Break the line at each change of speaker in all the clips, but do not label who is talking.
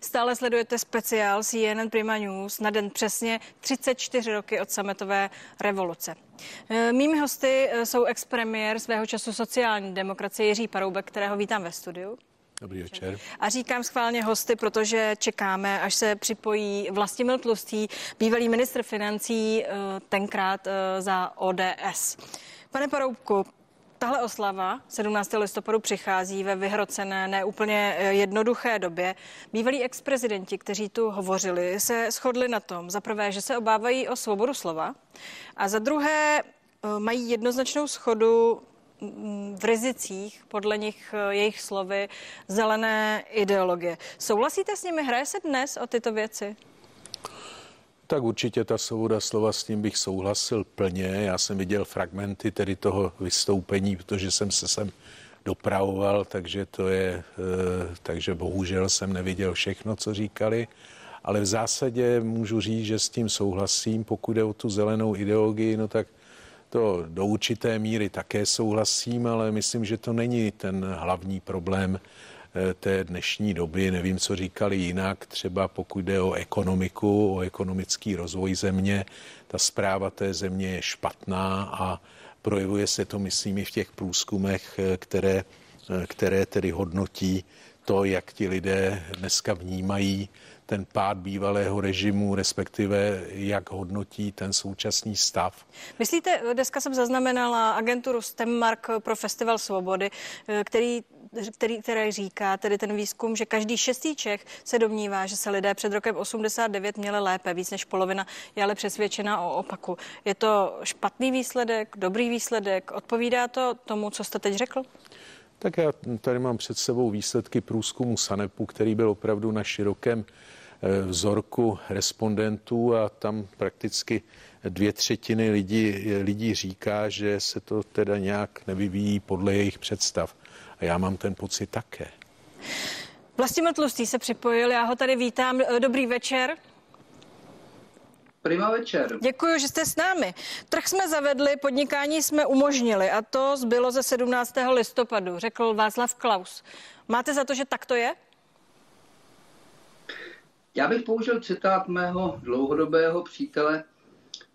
Stále sledujete speciál CNN Prima News na den přesně 34 roky od sametové revoluce. E, mými hosty e, jsou ex-premiér svého času sociální demokracie Jiří Paroubek, kterého vítám ve studiu.
Dobrý večer.
A říkám schválně hosty, protože čekáme, až se připojí Vlastimil Tlustý, bývalý ministr financí, e, tenkrát za ODS. Pane Paroubku, Tahle oslava 17. listopadu přichází ve vyhrocené, neúplně eh, jednoduché době. Bývalí ex-prezidenti, kteří tu hovořili, se shodli na tom, za prvé, že se obávají o svobodu slova a za druhé eh, mají jednoznačnou schodu mm, v rizicích, podle nich eh, jejich slovy, zelené ideologie. Souhlasíte s nimi? Hraje se dnes o tyto věci?
Tak určitě ta svoboda slova s tím bych souhlasil plně. Já jsem viděl fragmenty tedy toho vystoupení, protože jsem se sem dopravoval, takže to je, eh, takže bohužel jsem neviděl všechno, co říkali. Ale v zásadě můžu říct, že s tím souhlasím. Pokud jde o tu zelenou ideologii, no tak to do určité míry také souhlasím, ale myslím, že to není ten hlavní problém té dnešní doby. Nevím, co říkali jinak, třeba pokud jde o ekonomiku, o ekonomický rozvoj země. Ta zpráva té země je špatná a projevuje se to, myslím, i v těch průzkumech, eh, které, eh, které tedy hodnotí to, jak ti lidé dneska vnímají ten pád bývalého režimu, respektive jak hodnotí ten současný stav.
Myslíte, dneska jsem zaznamenala agenturu Stemmark pro Festival svobody, který který, který říká, tedy ten výzkum, že každý šestý Čech se domnívá, že se lidé před rokem 89 měli lépe, víc než polovina je ale přesvědčena o opaku. Je to špatný výsledek, dobrý výsledek? Odpovídá to tomu, co jste teď řekl?
Tak já tady mám před sebou výsledky průzkumu Sanepu, který byl opravdu na širokém eh, vzorku respondentů a tam prakticky dvě třetiny lidí, lidí říká, že se to teda nějak nevyvíjí podle jejich představ. A já mám ten pocit také.
Vlastimil Tlustý se připojil, já ho tady vítám. Dobrý večer.
Prima večer.
Děkuji, že jste s námi. Trh jsme zavedli, podnikání jsme umožnili a to zbylo ze 17. listopadu, řekl Václav Klaus. Máte za to, že tak to je?
Já bych použil citát mého dlouhodobého přítele,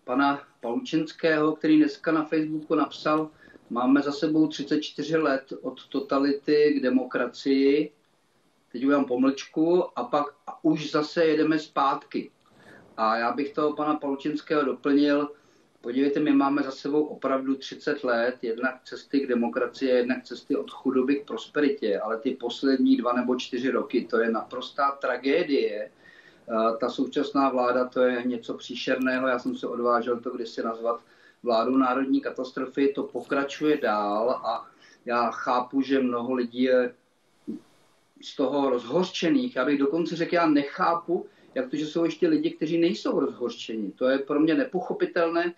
pana Paučinského, který dneska na Facebooku napsal, Máme za sebou 34 let od totality k demokracii, teď udělám pomlčku, a pak a už zase jedeme zpátky. A já bych toho pana Palučinského doplnil, podívejte, my máme za sebou opravdu 30 let, jednak cesty k demokracii, jednak cesty od chudoby k prosperitě, ale ty poslední dva nebo čtyři roky, to je naprostá tragédie. Ta současná vláda, to je něco příšerného, já jsem se odvážel to kdysi nazvat vládu národní katastrofy, to pokračuje dál a já chápu, že mnoho lidí je z toho rozhořčených. Já bych dokonce řekl, já nechápu, jak to, že jsou ještě lidi, kteří nejsou rozhořčení. To je pro mě nepochopitelné.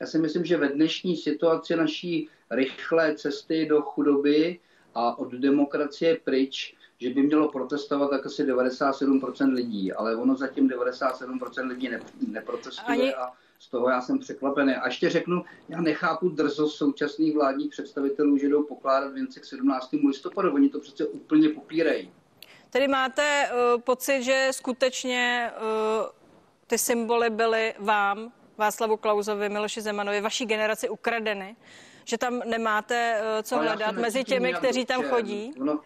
Já si myslím, že ve dnešní situaci naší rychlé cesty do chudoby a od demokracie pryč, že by mělo protestovat tak asi 97% lidí, ale ono zatím 97% lidí neprotestuje Ani... a z toho já jsem překvapený. A ještě řeknu, já nechápu drzost současných vládních představitelů, že jdou pokládat věnce k 17. listopadu. Oni to přece úplně popírají.
Tedy máte uh, pocit, že skutečně uh, ty symboly byly vám, Václavu Klauzovi, Miloši Zemanovi, vaší generaci ukradeny? Že tam nemáte uh, co Ale hledat mezi těmi, kteří tam chodí? No,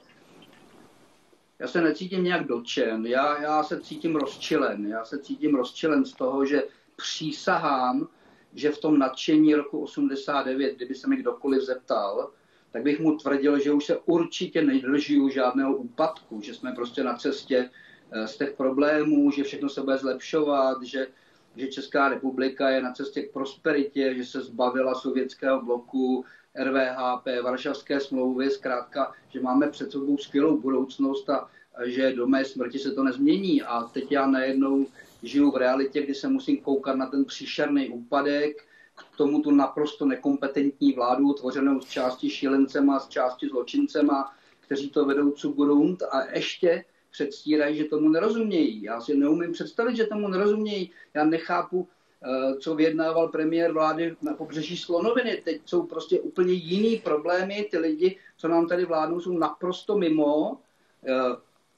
já se necítím nějak dotčen, já, já se cítím rozčilen. Já se cítím rozčilen z toho, že přísahám, že v tom nadšení roku 89, kdyby se mi kdokoliv zeptal, tak bych mu tvrdil, že už se určitě nedožiju žádného úpadku, že jsme prostě na cestě eh, z těch problémů, že všechno se bude zlepšovat, že, že Česká republika je na cestě k prosperitě, že se zbavila sovětského bloku, RVHP, Varšavské smlouvy, zkrátka, že máme před sebou skvělou budoucnost a že do mé smrti se to nezmění. A teď já najednou žiju v realitě, kdy se musím koukat na ten příšerný úpadek, k tomu tu naprosto nekompetentní vládu, tvořenou z části šílencema, z části zločincema, kteří to vedou grunt a ještě předstírají, že tomu nerozumějí. Já si neumím představit, že tomu nerozumějí. Já nechápu, co vyjednával premiér vlády na pobřeží Slonoviny. Teď jsou prostě úplně jiný problémy. Ty lidi, co nám tady vládnou, jsou naprosto mimo.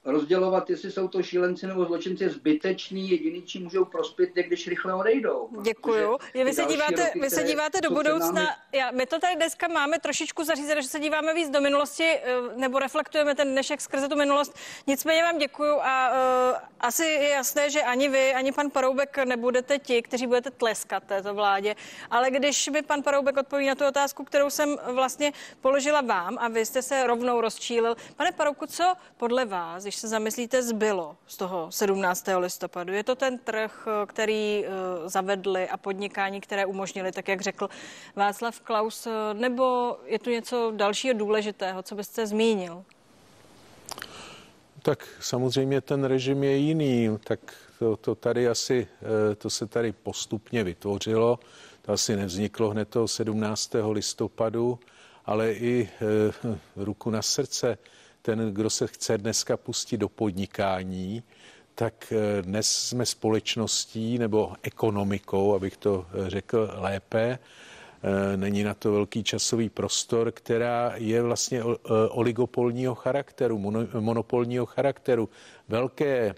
Rozdělovat, jestli jsou to šílenci nebo zločinci, je zbytečný. Jediný, čím můžou prospět, je když rychle odejdou.
Děkuju. Vy se díváte, roky, vy se díváte do budoucna. Námi... Já, my to tady dneska máme trošičku zařízené, že se díváme víc do minulosti, eh, nebo reflektujeme ten dnešek skrze tu minulost. Nicméně vám děkuju a uh, asi je jasné, že ani vy, ani pan Paroubek nebudete ti, kteří budete tleskat této vládě. Ale když mi pan Paroubek odpoví na tu otázku, kterou jsem vlastně položila vám a vy jste se rovnou rozčílil. Pane Paroubku, co podle vás, když se zamyslíte, zbylo z toho 17. listopadu? Je to ten trh, který uh, zavedli a podnikání, které umožnili, tak jak řekl Václav Klaus, nebo je tu něco dalšího důležitého, co byste zmínil?
Tak samozřejmě ten režim je jiný, tak to, to tady asi, eh, to se tady postupně vytvořilo, to asi nevzniklo hned toho 17. listopadu, ale i eh, ruku na srdce, ten, kdo se chce dneska pustit do podnikání, tak eh, dnes jsme společností nebo ekonomikou, abych to eh, řekl lépe, není na to velký časový prostor, která je vlastně oligopolního charakteru, monopolního charakteru. Velké,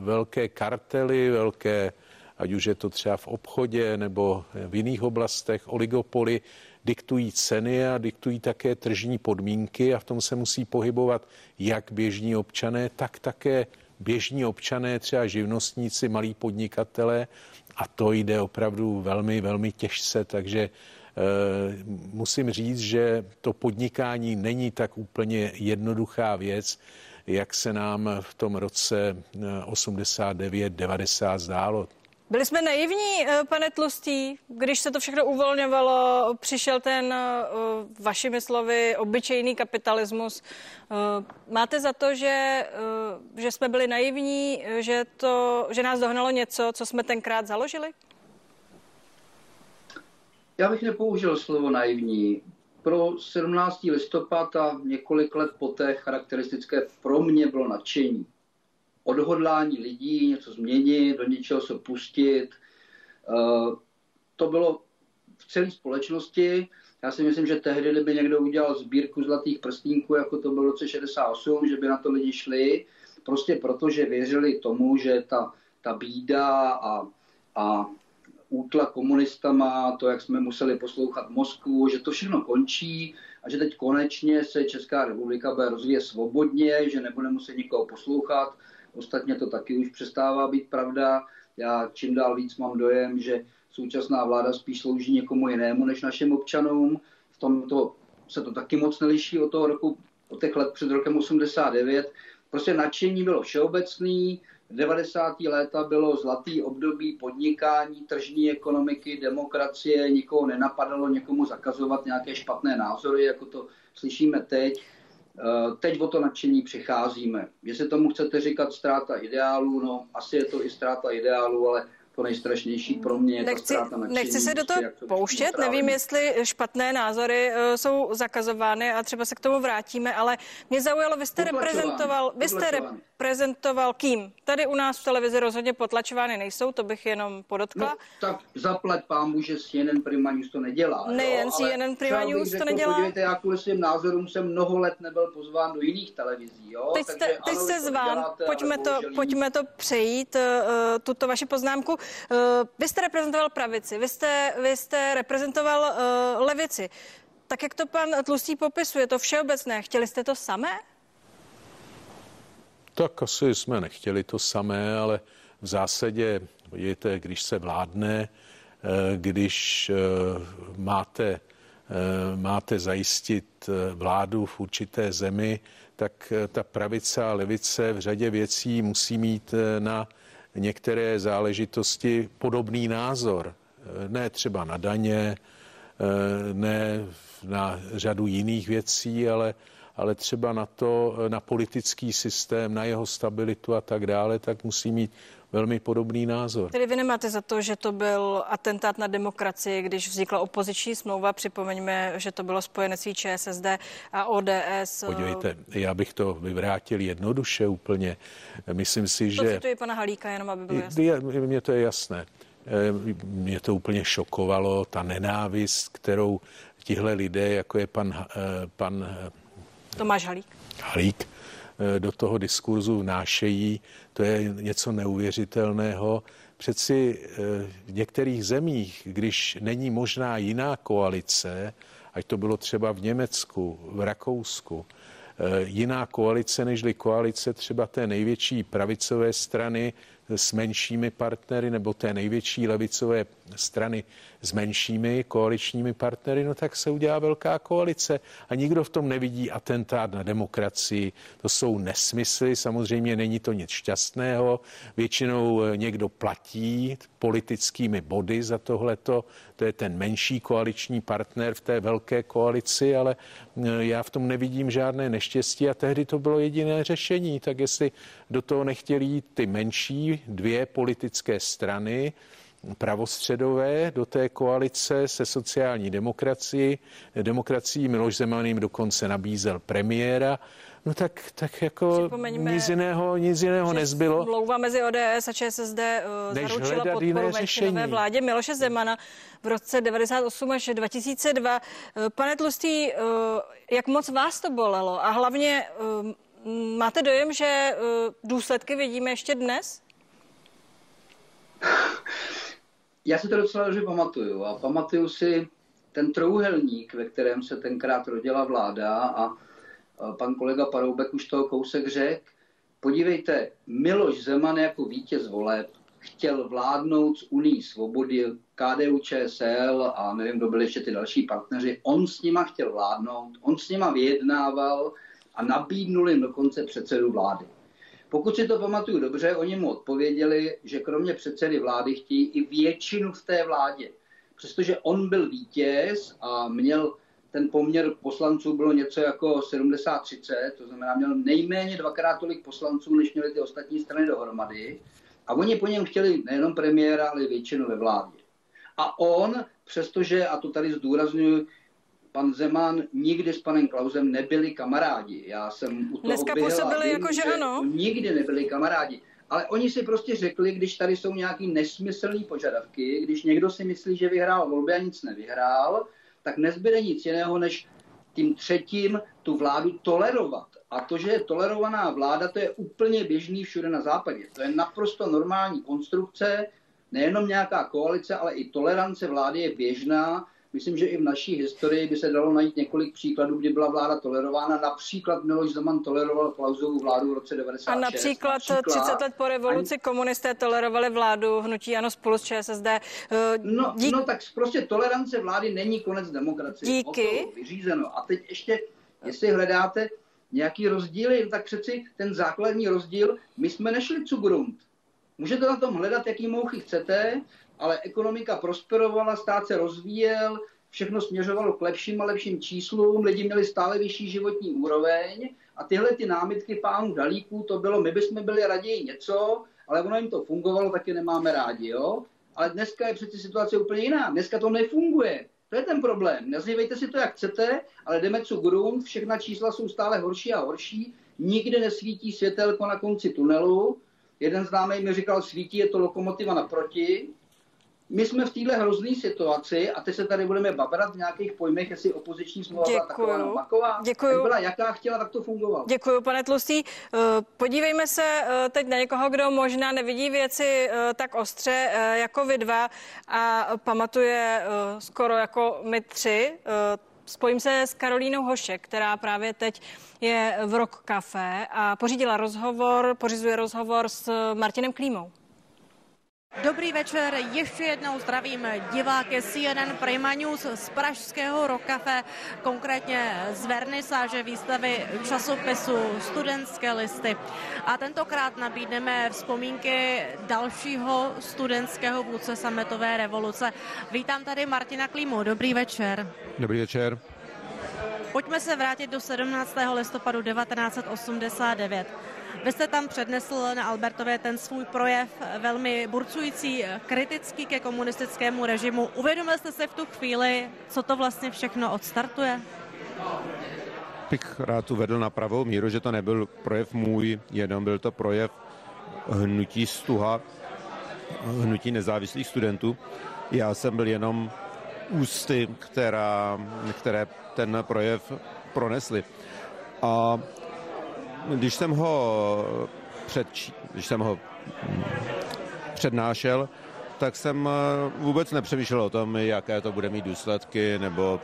velké kartely, velké, ať už je to třeba v obchodě nebo v jiných oblastech, oligopoly diktují ceny a diktují také tržní podmínky a v tom se musí pohybovat jak běžní občané, tak také běžní občané, třeba živnostníci, malí podnikatelé a to jde opravdu velmi, velmi těžce, takže e, musím říct, že to podnikání není tak úplně jednoduchá věc, jak se nám v tom roce 89-90 zdálo.
Byli jsme naivní, eh, pane Tlustý, když se to všechno uvolňovalo, přišel ten, eh, vašimi slovy, obyčejný kapitalismus. Eh, máte za to, že, že jsme byli naivní, že, to, že nás dohnalo něco, co jsme tenkrát založili?
Já bych nepoužil slovo naivní. Pro 17. listopad a několik let poté charakteristické pro mě bylo nadšení odhodlání lidí něco změnit, do něčeho se pustit. Eh, to bylo v celé společnosti. Já si myslím, že tehdy, kdyby někdo udělal sbírku zlatých prstníků, jako to bylo v roce 68, že by na to lidi šli, prostě proto, že věřili tomu, že ta, ta bída a, a útla komunistama, to, jak jsme museli poslouchat Moskvu, že to všechno končí a že teď konečně se Česká republika bude rozvíjet svobodně, že nebude muset nikoho poslouchat, Ostatně to taky už přestává být pravda. Já čím dál víc mám dojem, že současná vláda spíš slouží někomu jinému než našim občanům. V tomto se to taky moc neliší od toho roku, od těch let před rokem 89. Prostě nadšení bylo všeobecný, v 90. léta bylo zlatý období podnikání, tržní ekonomiky, demokracie, nikoho nenapadalo někomu zakazovat nějaké špatné názory, jako to slyšíme teď. Eh, teď o to nadšení přicházíme. Jestli tomu chcete říkat ztráta ideálů, no asi je to i ztráta ideálů, ale to nejstrašnější pro mě je nechci, ta nadšení.
Nechci se do toho to pouštět, nevím, jestli špatné názory uh, jsou zakazovány a třeba se k tomu vrátíme, ale mě zaujalo, vy jste reprezentoval, vy jste reprezentoval kým? Tady u nás v televizi rozhodně potlačovány nejsou, to bych jenom podotkla. No,
tak zaplať pámu, že CNN Prima News to nedělá.
Nejen CNN Prima News to nedělá.
Podívejte, já kvůli svým názorům jsem mnoho let nebyl pozván do jiných televizí. Jo?
Teď jste, Takže, teď ano, jste zván, pojďme to, pojďme to přejít, uh, tuto vaši poznámku. Uh, vy jste reprezentoval pravici, vy jste, vy jste reprezentoval uh, levici. Tak jak to pan Tlustý popisuje, to všeobecné, chtěli jste to samé?
Tak asi jsme nechtěli to samé, ale v zásadě, vidíte, když se vládne, když máte, máte zajistit vládu v určité zemi, tak ta pravice a levice v řadě věcí musí mít na některé záležitosti podobný názor. Ne třeba na daně, ne na řadu jiných věcí, ale, ale třeba na to, na politický systém, na jeho stabilitu a tak dále, tak musí mít velmi podobný názor.
Tedy vy nemáte za to, že to byl atentát na demokracii, když vznikla opoziční smlouva. Připomeňme, že to bylo spojenectví ČSSD a ODS.
Podívejte, já bych to vyvrátil jednoduše úplně. Myslím si, že... To
cituji pana Halíka, jenom aby bylo jasné.
Mně to je jasné. Eh, mě to úplně šokovalo, ta nenávist, kterou tihle lidé, jako je pan, eh, pan
Tomáš Halík.
Halík, do toho diskurzu vnášejí, to je něco neuvěřitelného. Přeci v některých zemích, když není možná jiná koalice, ať to bylo třeba v Německu, v Rakousku, jiná koalice nežli koalice třeba té největší pravicové strany s menšími partnery nebo té největší levicové strany s menšími koaličními partnery, no tak se udělá velká koalice a nikdo v tom nevidí atentát na demokracii. To jsou nesmysly, samozřejmě není to nic šťastného. Většinou eh, někdo platí politickými body za tohleto. To je ten menší koaliční partner v té velké koalici, ale eh, já v tom nevidím žádné neštěstí a tehdy to bylo jediné řešení. Tak jestli do toho nechtěli jít ty menší dvě politické strany, pravostředové do té koalice se sociální demokracií. Demokracií Miloš Zeman jim dokonce nabízel premiéra. No tak, tak jako nic jiného, nic jiného nezbylo.
Mlouva mezi ODS a ČSSD uh, zaručila podporu menšinové vládě Miloše Zemana v roce 98 až 2002. Uh, pane Tlustý, uh, jak moc vás to bolelo? A hlavně uh, máte dojem, že uh, důsledky vidíme ještě dnes?
Já si to docela dobře pamatuju a pamatuju si ten trouhelník, ve kterém se tenkrát rodila vláda a pan kolega Paroubek už toho kousek řekl. Podívejte, Miloš Zeman jako vítěz voleb chtěl vládnout s Unii svobody, KDU, ČSL a nevím, kdo byli ještě ty další partneři. On s nima chtěl vládnout, on s nima vyjednával a nabídnul jim dokonce předsedu vlády. Pokud si to pamatuju dobře, oni mu odpověděli, že kromě předsedy vlády chtějí i většinu v té vládě. Přestože on byl vítěz a měl ten poměr poslanců bylo něco jako 70-30, to znamená, měl nejméně dvakrát tolik poslanců, než měly ty ostatní strany dohromady. A oni po něm chtěli nejenom premiéra, ale i většinu ve vládě. A on, přestože, a to tady zdůraznuju, pan Zeman nikdy s panem Klausem nebyli kamarádi. Já jsem u toho
Dneska působili jako, že ano.
Nikdy nebyli kamarádi. Ale oni si prostě řekli, když tady jsou nějaký nesmyslný požadavky, když někdo si myslí, že vyhrál volby a nic nevyhrál, tak nezbyde nic jiného, než tím třetím tu vládu tolerovat. A to, že je tolerovaná vláda, to je úplně běžný všude na západě. To je naprosto normální konstrukce, nejenom nějaká koalice, ale i tolerance vlády je běžná Myslím, že i v naší historii by se dalo najít několik příkladů, kdy byla vláda tolerována. Například Miloš Zeman toleroval Klausovou vládu v roce 96.
A například, například 30 let po revoluci ani... komunisté tolerovali vládu hnutí ano spolu s ČSSD. Eh,
no, Dík... no tak prostě tolerance vlády není konec demokracie.
Díky.
vyřízeno. A teď ještě, jestli hledáte nějaký rozdíly, tak přeci ten základní rozdíl, my jsme nešli Zugrund. Můžete na tom hledat, jaký mouchy chcete, ale ekonomika prosperovala, stát se rozvíjel, všechno směřovalo k lepším a lepším číslům, lidi měli stále vyšší životní úroveň a tyhle ty námitky pánů Dalíků, to bylo, my bychom byli raději něco, ale ono jim to fungovalo, taky nemáme rádi, jo? Ale dneska je přeci situace úplně jiná. Dneska to nefunguje. To je ten problém. Nazývejte si to, jak chcete, ale jdeme co grunt, všechna čísla jsou stále horší a horší, nikde nesvítí světelko na konci tunelu. Jeden známý mi říkal, svítí je to lokomotiva naproti, my jsme v téhle hrozné situaci a teď se tady budeme babrat v nějakých pojmech, jestli opoziční smlouva byla taková nebo maková.
Děkuju.
byla jaká chtěla, tak to fungovalo.
Děkuji, pane Tlustý. Eh, podívejme se eh, teď na někoho, kdo možná nevidí věci eh, tak ostře jako vy dva a pamatuje skoro jako my tři. Spojím se s Karolínou Hošek, která právě teď je v Rock Café a pořídila rozhovor, pořizuje rozhovor s Martinem Klímou.
Dobrý večer, ještě jednou zdravím diváky CNN Prima News z Pražského Rokafe, konkrétně z vernisáže výstavy časopisu Studentské listy. A tentokrát nabídneme vzpomínky dalšího studentského vůdce sametové revoluce. Vítám tady Martina Klímu, dobrý večer.
Dobrý večer.
Pojďme se vrátit do 17. listopadu 1989. Vy jste tam přednesl na Albertově ten svůj projev velmi burcující, kritický ke komunistickému režimu. Uvědomil jste se v tu chvíli, co to vlastně všechno odstartuje?
Bych rád uvedl na pravou míru, že to nebyl projev můj, jenom byl to projev hnutí Stuha, hnutí nezávislých studentů. Já jsem byl jenom ústy, která, které ten projev pronesly. A když jsem ho před, když jsem ho přednášel, tak jsem eh, vůbec nepřemýšlel o tom, jaké to bude mít důsledky, nebo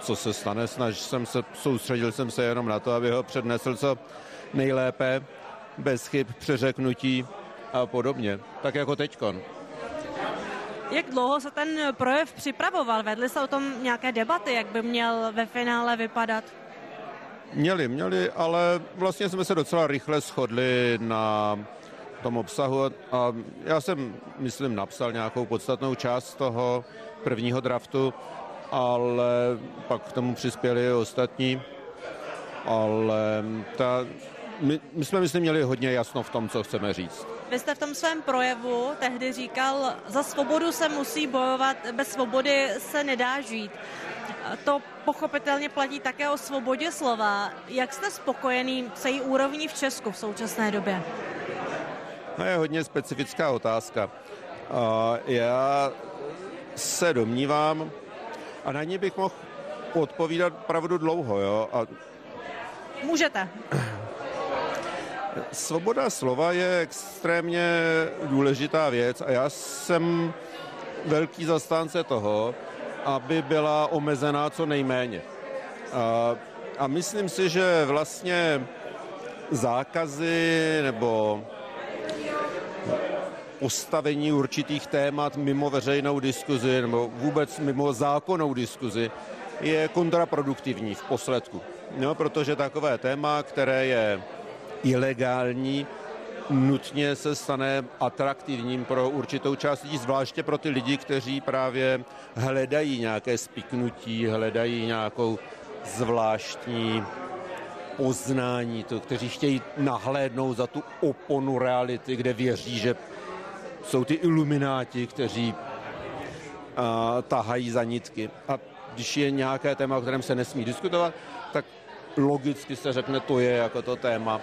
co se stane. Snaž jsem se, soustředil jsem se jenom na to, aby ho přednesl co nejlépe, bez chyb, přeřeknutí a podobně. Tak jako teďkon.
Jak dlouho se ten projev připravoval? Vedli se o tom nějaké debaty, jak by měl ve finále vypadat?
Měli, měli, ale vlastně jsme se docela rychle shodli na tom obsahu a já jsem, myslím, napsal nějakou podstatnou část toho prvního draftu, ale pak k tomu přispěli ostatní, ale ta, my, my jsme, myslím, měli hodně jasno v tom, co chceme říct.
Vy jste v tom svém projevu tehdy říkal, za svobodu se musí bojovat, bez svobody se nedá žít. To pochopitelně platí také o svobodě slova. Jak jste spokojený s její úrovní v Česku v současné době?
No je hodně specifická otázka. Já se domnívám, a na ní bych mohl odpovídat pravdu dlouho, jo. A...
Můžete.
Svoboda slova je extrémně důležitá věc a já jsem velký zastánce toho, aby byla omezená co nejméně. A, a myslím si, že vlastně zákazy nebo postavení určitých témat mimo veřejnou diskuzi nebo vůbec mimo zákonnou diskuzi je kontraproduktivní v posledku. No, protože takové téma, které je ilegální, nutně se stane atraktivním pro určitou část lidí, zvláště pro ty lidi, kteří právě hledají nějaké spiknutí, hledají nějakou zvláštní poznání, to, kteří chtějí nahlédnout za tu oponu reality, kde věří, že jsou ty ilumináti, kteří uh, tahají za nitky. A když je nějaké téma, o kterém se nesmí diskutovat, tak logicky se řekne, to je jako to téma,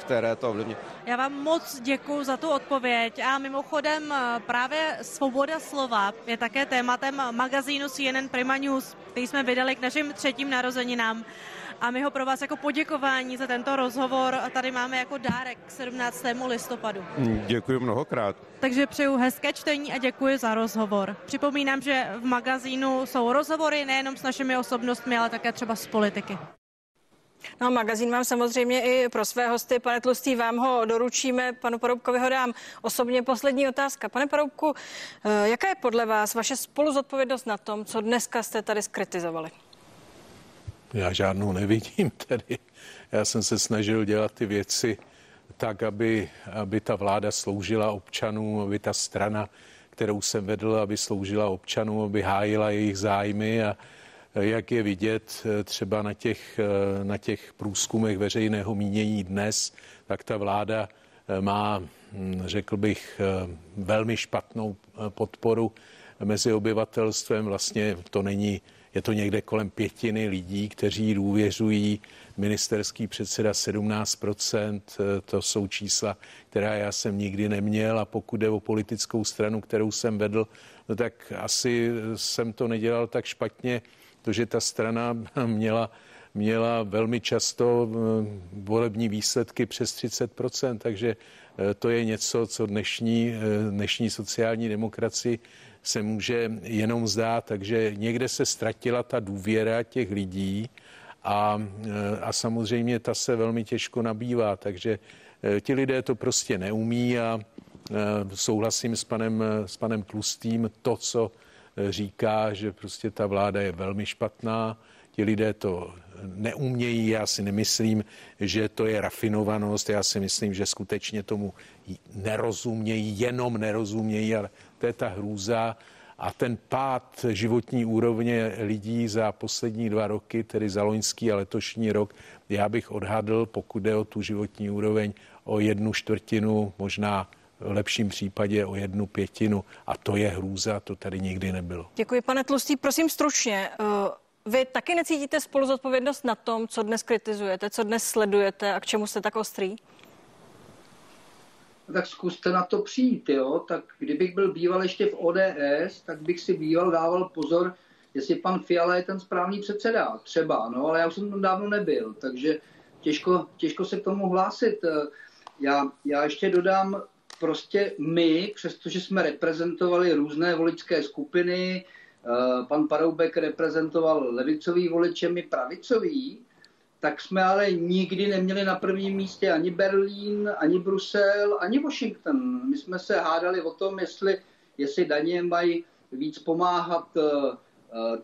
které to ovlivní.
Já vám moc děkuji za tu odpověď a mimochodem právě svoboda slova je také tématem magazínu CNN Prima News, který jsme vydali k našim třetím narozeninám a my ho pro vás jako poděkování za tento rozhovor a tady máme jako dárek k 17. listopadu.
Děkuji mnohokrát.
Takže přeju hezké čtení a děkuji za rozhovor. Připomínám, že v magazínu jsou rozhovory nejenom s našimi osobnostmi, ale také třeba z politiky.
No, magazín mám samozřejmě i pro své hosty. Pane Tlustý, vám ho doručíme, panu Paroubkovi ho dám. Osobně poslední otázka. Pane Paroubku, eh, jaká je podle vás vaše spoluzodpovědnost na tom, co dneska jste tady skritizovali?
Já žádnou nevidím tedy. Já jsem se snažil dělat ty věci tak, aby, aby ta vláda sloužila občanům, aby ta strana, kterou jsem vedl, aby sloužila občanům, aby hájila jejich zájmy a jak je vidět třeba na těch, na těch průzkumech veřejného mínění dnes, tak ta vláda má, řekl bych, velmi špatnou podporu mezi obyvatelstvem. Vlastně to není je to někde kolem pětiny lidí, kteří důvěřují ministerský předseda 17%. To jsou čísla, která já jsem nikdy neměl a pokud jde o politickou stranu, kterou jsem vedl, no tak asi jsem to nedělal tak špatně, protože ta strana měla měla velmi často eh, volební výsledky přes 30%, takže eh, to je něco, co dnešní, eh, dnešní sociální demokracii se může jenom zdát, takže někde se ztratila ta důvěra těch lidí a, a samozřejmě ta se velmi těžko nabývá, takže ti lidé to prostě neumí a souhlasím s panem, s panem Tlustým to, co říká, že prostě ta vláda je velmi špatná, ti lidé to neumějí, já si nemyslím, že to je rafinovanost, já si myslím, že skutečně tomu nerozumějí, jenom nerozumějí, ale to je ta hrůza. A ten pád životní úrovně lidí za poslední dva roky, tedy za loňský a letošní rok, já bych odhadl, pokud jde o tu životní úroveň, o jednu čtvrtinu, možná v lepším případě o jednu pětinu. A to je hrůza, to tady nikdy nebylo.
Děkuji, pane Tlustý. Prosím stručně, eh, vy taky necítíte spolu zodpovědnost na tom, co dnes kritizujete, co dnes sledujete a k čemu jste tak ostrý?
tak zkuste na to přijít, jo. Tak kdybych byl býval ještě v ODS, tak bych si býval dával pozor, jestli pan Fiala je ten správný předseda, třeba, no, ale já už jsem tam dávno nebyl, takže těžko, těžko se k tomu hlásit. Já, já ještě dodám, prostě my, přestože jsme reprezentovali různé voličské skupiny, eh, pan Paroubek reprezentoval levicový voliče, my pravicový, tak jsme ale nikdy neměli na prvním místě ani Berlín, ani Brusel, ani Washington. My jsme se hádali o tom, jestli, jestli daně mají víc pomáhat eh,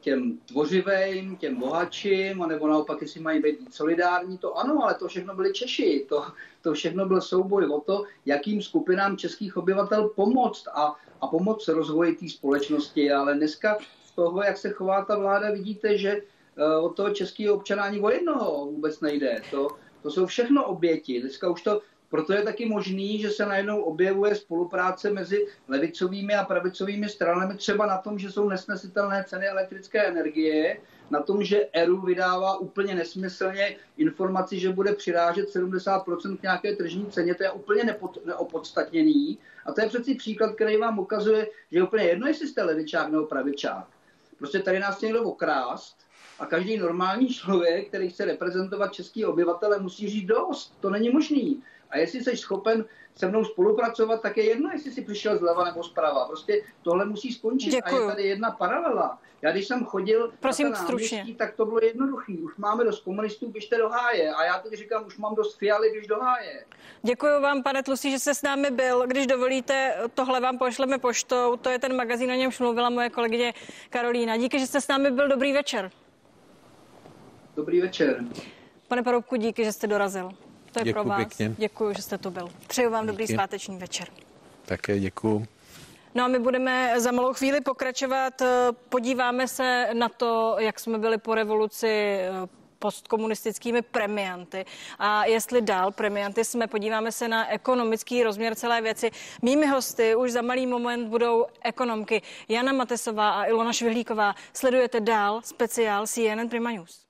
těm tvořivým, těm bohatším, anebo naopak, jestli mají být solidární, to ano, ale to všechno byli Češi. To, to všechno byl souboj o to, jakým skupinám českých obyvatel pomoct a, a pomoct rozvoji té společnosti. Ale dneska z toho, jak se chová ta vláda, vidíte, že uh, od toho českého občana ani o jednoho vůbec nejde. To, to jsou všechno oběti. Dneska už to proto je taky možný, že se najednou objevuje spolupráce mezi levicovými a pravicovými stranami, třeba na tom, že jsou nesnesitelné ceny elektrické energie, na tom, že ERU vydává úplně nesmyslně informaci, že bude přirážet 70% k nějaké tržní ceně, to je úplně neopodstatněný. A to je přeci příklad, který vám ukazuje, že je úplně jedno, jestli jste levičák nebo pravičák. Prostě tady nás někdo okrást a každý normální člověk, který chce reprezentovat český obyvatele, musí říct dost. To není možný. A jestli jsi schopen se mnou spolupracovat, tak je jedno, jestli jsi přišel zleva nebo zprava. Prostě tohle musí skončit. Děkuju. A je tady jedna paralela. Já když jsem chodil
Prosím, na stručně.
tak to bylo jednoduché. Už máme dost komunistů, běžte do háje. A já teď říkám, už mám dost fialy, běž do háje.
Děkuji vám, pane Tlusí, že jste s námi byl. Když dovolíte, tohle vám pošleme poštou. To je ten magazín, o němž mluvila moje kolegyně Karolína. Díky, že jste s námi byl. Dobrý večer.
Dobrý večer.
Pane Paroubku, díky, že jste dorazil. To je
děkuji
pro vás.
Pěkně.
Děkuji, že jste tu byl. Přeju vám Díky. dobrý sváteční večer.
Také děkuji.
No a my budeme za malou chvíli pokračovat. Podíváme se na to, jak jsme byli po revoluci eh, postkomunistickými premianty. A jestli dál premianty jsme, podíváme se na ekonomický rozměr celé věci. Mými hosty už za malý moment budou ekonomky Jana Matesová a Ilona Švihlíková. Sledujete dál speciál CNN Prima News.